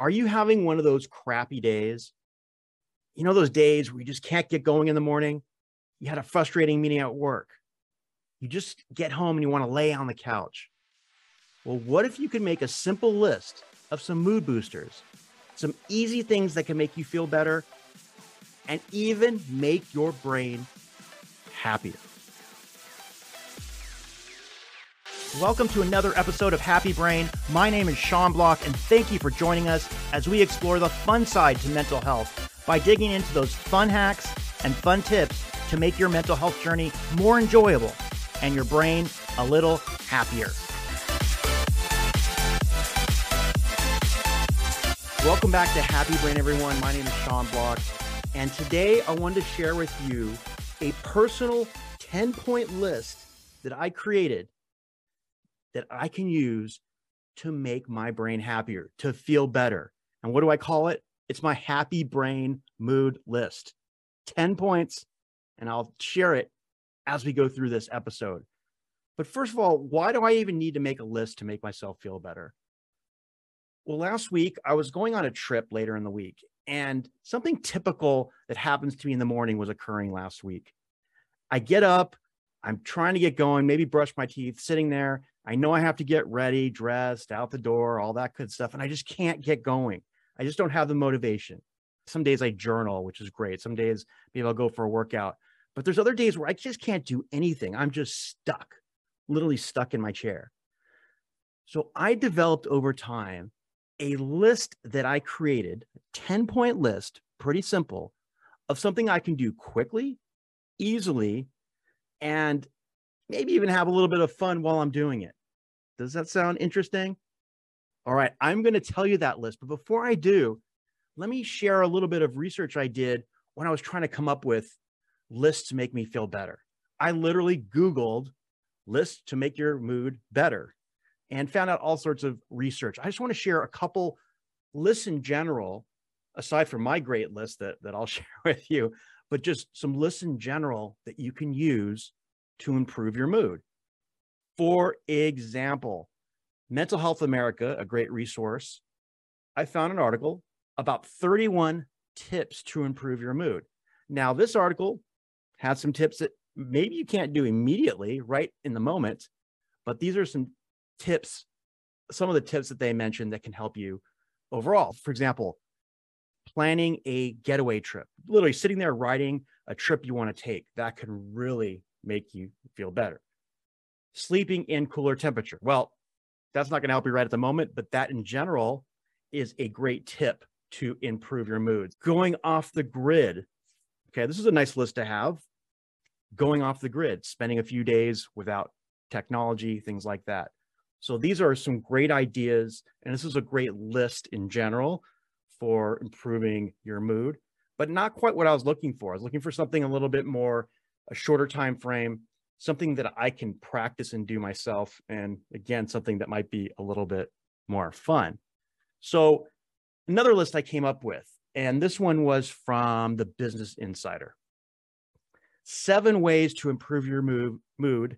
Are you having one of those crappy days? You know, those days where you just can't get going in the morning? You had a frustrating meeting at work. You just get home and you want to lay on the couch. Well, what if you could make a simple list of some mood boosters, some easy things that can make you feel better, and even make your brain happier? Welcome to another episode of Happy Brain. My name is Sean Bloch, and thank you for joining us as we explore the fun side to mental health by digging into those fun hacks and fun tips to make your mental health journey more enjoyable and your brain a little happier. Welcome back to Happy Brain, everyone. My name is Sean Bloch, and today I wanted to share with you a personal 10 point list that I created that I can use to make my brain happier, to feel better. And what do I call it? It's my happy brain mood list 10 points, and I'll share it as we go through this episode. But first of all, why do I even need to make a list to make myself feel better? Well, last week I was going on a trip later in the week, and something typical that happens to me in the morning was occurring last week. I get up, I'm trying to get going, maybe brush my teeth, sitting there, I know I have to get ready, dressed, out the door, all that good stuff. And I just can't get going. I just don't have the motivation. Some days I journal, which is great. Some days maybe I'll go for a workout. But there's other days where I just can't do anything. I'm just stuck, literally stuck in my chair. So I developed over time a list that I created, a 10 point list, pretty simple, of something I can do quickly, easily, and maybe even have a little bit of fun while I'm doing it. Does that sound interesting? All right, I'm going to tell you that list. But before I do, let me share a little bit of research I did when I was trying to come up with lists to make me feel better. I literally Googled lists to make your mood better and found out all sorts of research. I just want to share a couple lists in general, aside from my great list that, that I'll share with you, but just some lists in general that you can use to improve your mood. For example, Mental Health America, a great resource, I found an article about 31 tips to improve your mood. Now, this article had some tips that maybe you can't do immediately, right in the moment, but these are some tips, some of the tips that they mentioned that can help you overall. For example, planning a getaway trip, literally sitting there writing a trip you want to take, that can really make you feel better. Sleeping in cooler temperature. Well, that's not going to help you right at the moment, but that in general is a great tip to improve your mood. Going off the grid. Okay, this is a nice list to have. Going off the grid, spending a few days without technology, things like that. So these are some great ideas, and this is a great list in general for improving your mood, but not quite what I was looking for. I was looking for something a little bit more a shorter time frame, something that I can practice and do myself. And again, something that might be a little bit more fun. So, another list I came up with, and this one was from the Business Insider seven ways to improve your mood, mood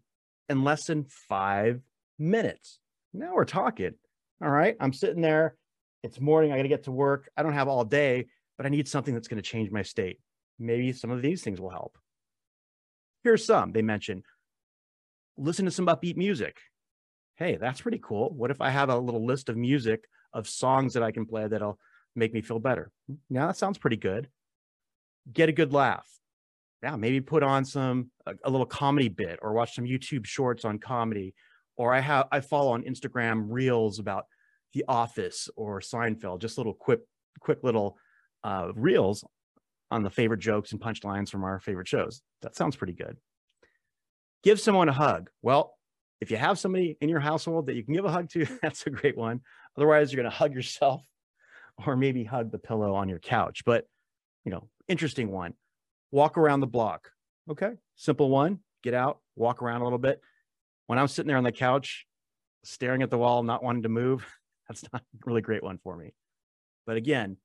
in less than five minutes. Now we're talking. All right. I'm sitting there. It's morning. I got to get to work. I don't have all day, but I need something that's going to change my state. Maybe some of these things will help. Here's some they mention listen to some upbeat music. Hey, that's pretty cool. What if I have a little list of music of songs that I can play that'll make me feel better? Now that sounds pretty good. Get a good laugh. Yeah, maybe put on some a, a little comedy bit or watch some YouTube shorts on comedy. Or I have I follow on Instagram reels about The Office or Seinfeld, just little quick quick little uh, reels on the favorite jokes and punchlines from our favorite shows. That sounds pretty good. Give someone a hug. Well, if you have somebody in your household that you can give a hug to, that's a great one. Otherwise, you're going to hug yourself or maybe hug the pillow on your couch. But, you know, interesting one. Walk around the block. Okay. Simple one. Get out, walk around a little bit. When I'm sitting there on the couch, staring at the wall, not wanting to move, that's not a really great one for me. But again,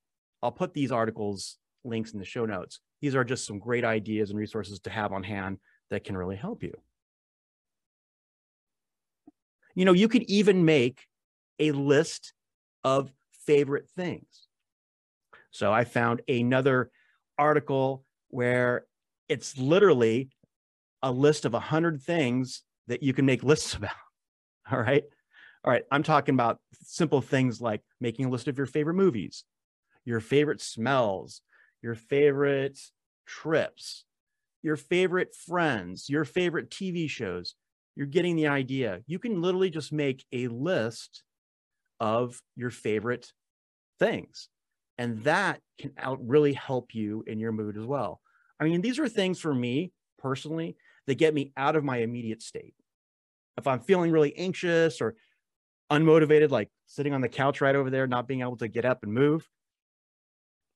I'll put these articles links in the show notes. These are just some great ideas and resources to have on hand that can really help you. You know, you could even make a list of favorite things. So I found another article where it's literally a list of 100 things that you can make lists about. All right. All right. I'm talking about simple things like making a list of your favorite movies, your favorite smells, your favorite trips, your favorite friends, your favorite TV shows. You're getting the idea. You can literally just make a list of your favorite things. And that can out really help you in your mood as well. I mean, these are things for me personally that get me out of my immediate state. If I'm feeling really anxious or unmotivated, like sitting on the couch right over there, not being able to get up and move,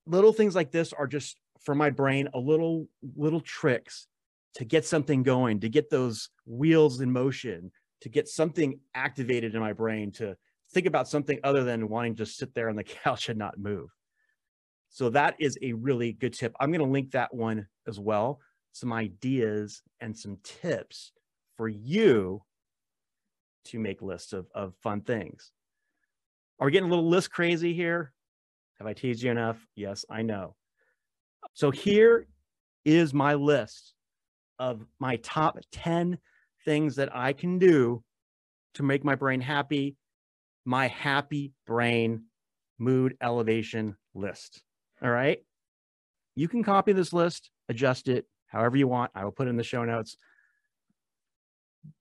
little things like this are just for my brain a little little tricks to get something going, to get those wheels in motion, to get something activated in my brain to think about something other than wanting to sit there on the couch and not move. So that is a really good tip. I'm going to link that one as well. Some ideas and some tips for you to make lists of, of fun things. Are we getting a little list crazy here? Have I teased you enough? Yes, I know. So here is my list of my top 10 things that I can do to make my brain happy, my happy brain mood elevation list. All right. You can copy this list, adjust it however you want. I will put in the show notes.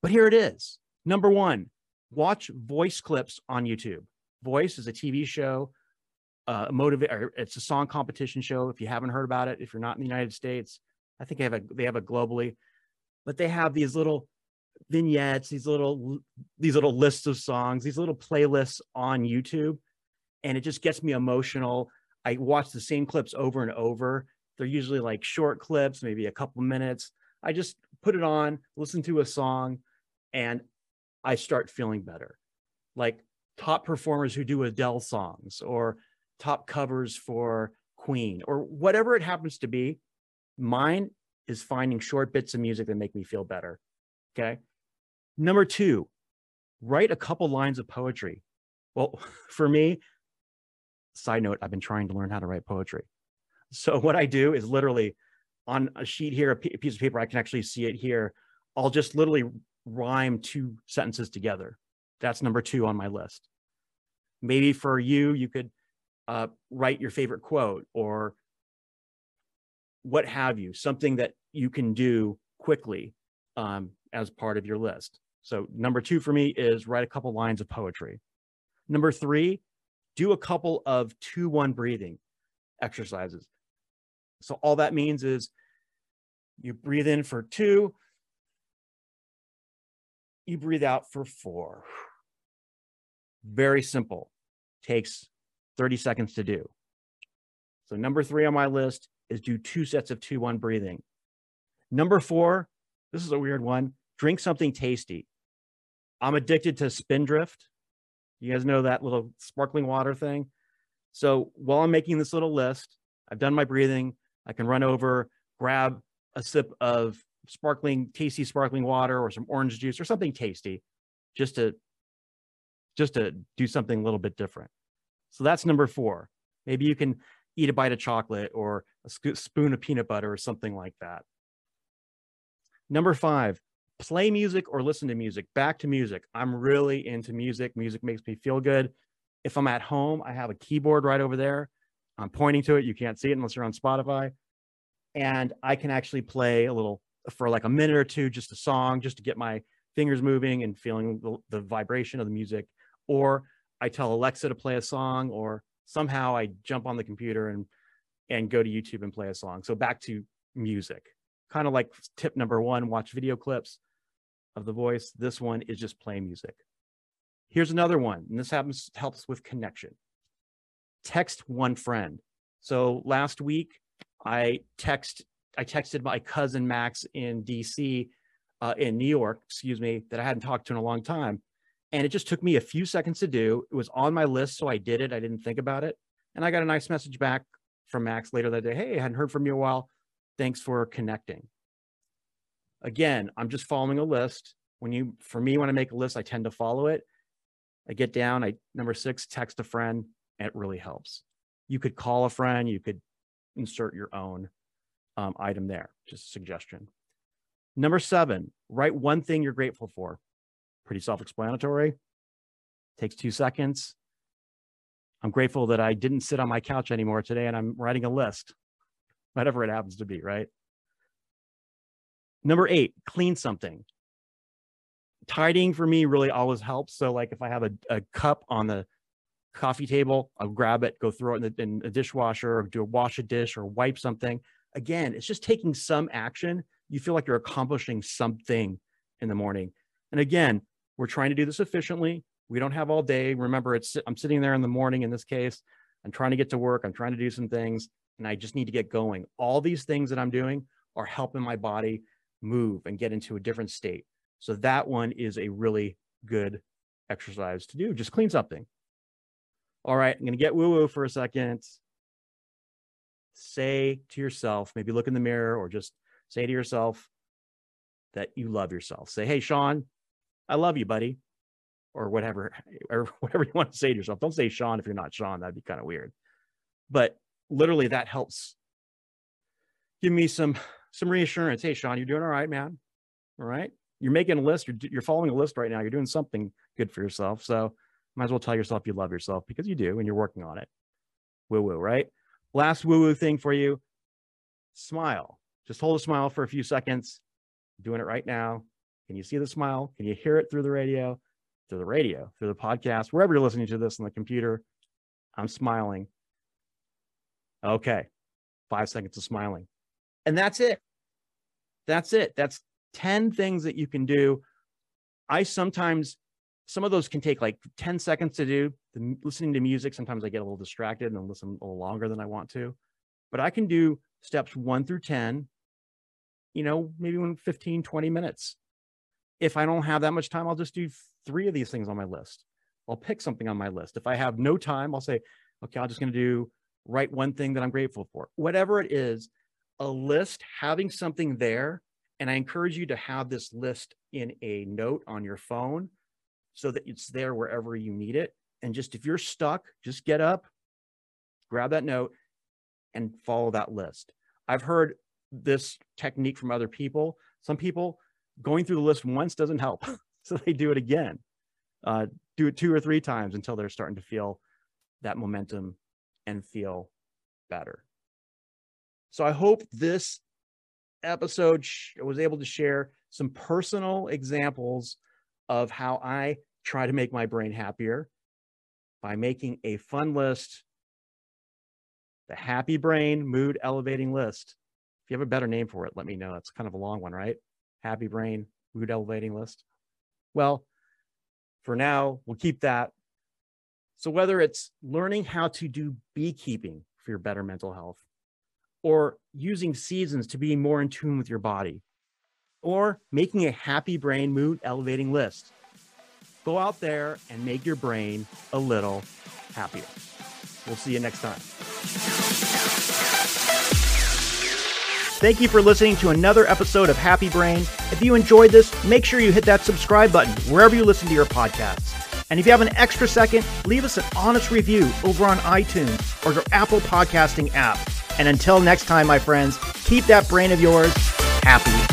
But here it is. Number one, watch voice clips on YouTube. Voice is a TV show, uh, motivate. It's a song competition show. If you haven't heard about it, if you're not in the United States, I think they have a they have it globally, but they have these little vignettes, these little these little lists of songs, these little playlists on YouTube, and it just gets me emotional. I watch the same clips over and over. They're usually like short clips, maybe a couple minutes. I just put it on, listen to a song, and I start feeling better. Like top performers who do Adele songs or top covers for Queen or whatever it happens to be. Mine is finding short bits of music that make me feel better. Okay. Number two, write a couple lines of poetry. Well, for me, side note, I've been trying to learn how to write poetry. So what I do is literally on a sheet here, a piece of paper, I can actually see it here. I'll just literally rhyme two sentences together. That's number two on my list. Maybe for you, you could uh, write your favorite quote or what have you, something that you can do quickly um, as part of your list. So number two for me is write a couple lines of poetry. Number three, do a couple of two one breathing exercises. So all that means is you breathe in for two, you breathe out for four. Very simple. Takes 30 seconds to do. So number three on my list is do two sets of two one breathing. Number four, this is a weird one. Drink something tasty. I'm addicted to Spindrift. You guys know that little sparkling water thing. So while I'm making this little list, I've done my breathing. I can run over, grab a sip of sparkling, tasty sparkling water or some orange juice or something tasty just to just to do something a little bit different. So that's number four. Maybe you can eat a bite of chocolate or a spoon of peanut butter or something like that. Number five, play music or listen to music. Back to music. I'm really into music. Music makes me feel good. If I'm at home, I have a keyboard right over there. I'm pointing to it. You can't see it unless you're on Spotify. And I can actually play a little for like a minute or two, just a song, just to get my fingers moving and feeling the, the vibration of the music. Or I tell Alexa to play a song, or somehow I jump on the computer and and go to YouTube and play a song. So back to music. Kind of like tip number one, watch video clips of the voice. This one is just play music. Here's another one, and this happens helps with connection. Text one friend. So last week I text I texted my cousin Max in DC, uh, in New York, excuse me, that I hadn't talked to in a long time, and it just took me a few seconds to do. It was on my list, so I did it. I didn't think about it, and I got a nice message back from Max later that day. Hey, I hadn't heard from you a while. Thanks for connecting. Again, I'm just following a list. When you, for me, when I make a list, I tend to follow it. I get down, I number six, text a friend, it really helps. You could call a friend, you could insert your own um, item there, just a suggestion. Number seven, write one thing you're grateful for. Pretty self explanatory. Takes two seconds. I'm grateful that I didn't sit on my couch anymore today and I'm writing a list, whatever it happens to be, right? Number eight, clean something. Tidying for me really always helps. So, like if I have a, a cup on the coffee table, I'll grab it, go throw it in, the, in a dishwasher, or do a wash a dish or wipe something. Again, it's just taking some action. You feel like you're accomplishing something in the morning. And again, we're trying to do this efficiently. We don't have all day. Remember, it's I'm sitting there in the morning in this case. I'm trying to get to work. I'm trying to do some things, and I just need to get going. All these things that I'm doing are helping my body move and get into a different state. So that one is a really good exercise to do. Just clean something. All right, I'm going to get woo woo for a second. Say to yourself, maybe look in the mirror or just say to yourself that you love yourself. Say, hey, Sean, I love you, buddy or whatever or whatever you want to say to yourself. Don't say Sean if you're not Sean. That'd be kind of weird. But literally that helps give me some some reassurance. Hey, Sean, you're doing all right, man. All right. You're making a list. You're, you're following a list right now. You're doing something good for yourself. So might as well tell yourself you love yourself because you do and you're working on it. Woo woo, right? Last woo woo thing for you smile. Just hold a smile for a few seconds. doing it right now. Can you see the smile? Can you hear it through the radio? through the radio, through the podcast, wherever you're listening to this on the computer. I'm smiling. Okay. Five seconds of smiling. And that's it. That's it. That's 10 things that you can do. I sometimes, some of those can take like 10 seconds to do. The, listening to music, sometimes I get a little distracted and listen a little longer than I want to. But I can do steps one through 10, you know, maybe in 15, 20 minutes. If I don't have that much time, I'll just do three of these things on my list. I'll pick something on my list. If I have no time, I'll say, okay, I'm just going to do write one thing that I'm grateful for. Whatever it is, a list, having something there. And I encourage you to have this list in a note on your phone so that it's there wherever you need it. And just if you're stuck, just get up, grab that note, and follow that list. I've heard this technique from other people. Some people going through the list once doesn't help. so they do it again. Uh, do it two or three times until they're starting to feel that momentum and feel better. So i hope this episode was able to share some personal examples of how i try to make my brain happier by making a fun list the happy brain mood elevating list. If you have a better name for it let me know. It's kind of a long one right happy brain mood elevating list well, for now, we'll keep that. So, whether it's learning how to do beekeeping for your better mental health, or using seasons to be more in tune with your body, or making a happy brain mood elevating list, go out there and make your brain a little happier. We'll see you next time. Thank you for listening to another episode of Happy Brain. If you enjoyed this, make sure you hit that subscribe button wherever you listen to your podcasts. And if you have an extra second, leave us an honest review over on iTunes or your Apple podcasting app. And until next time, my friends, keep that brain of yours happy.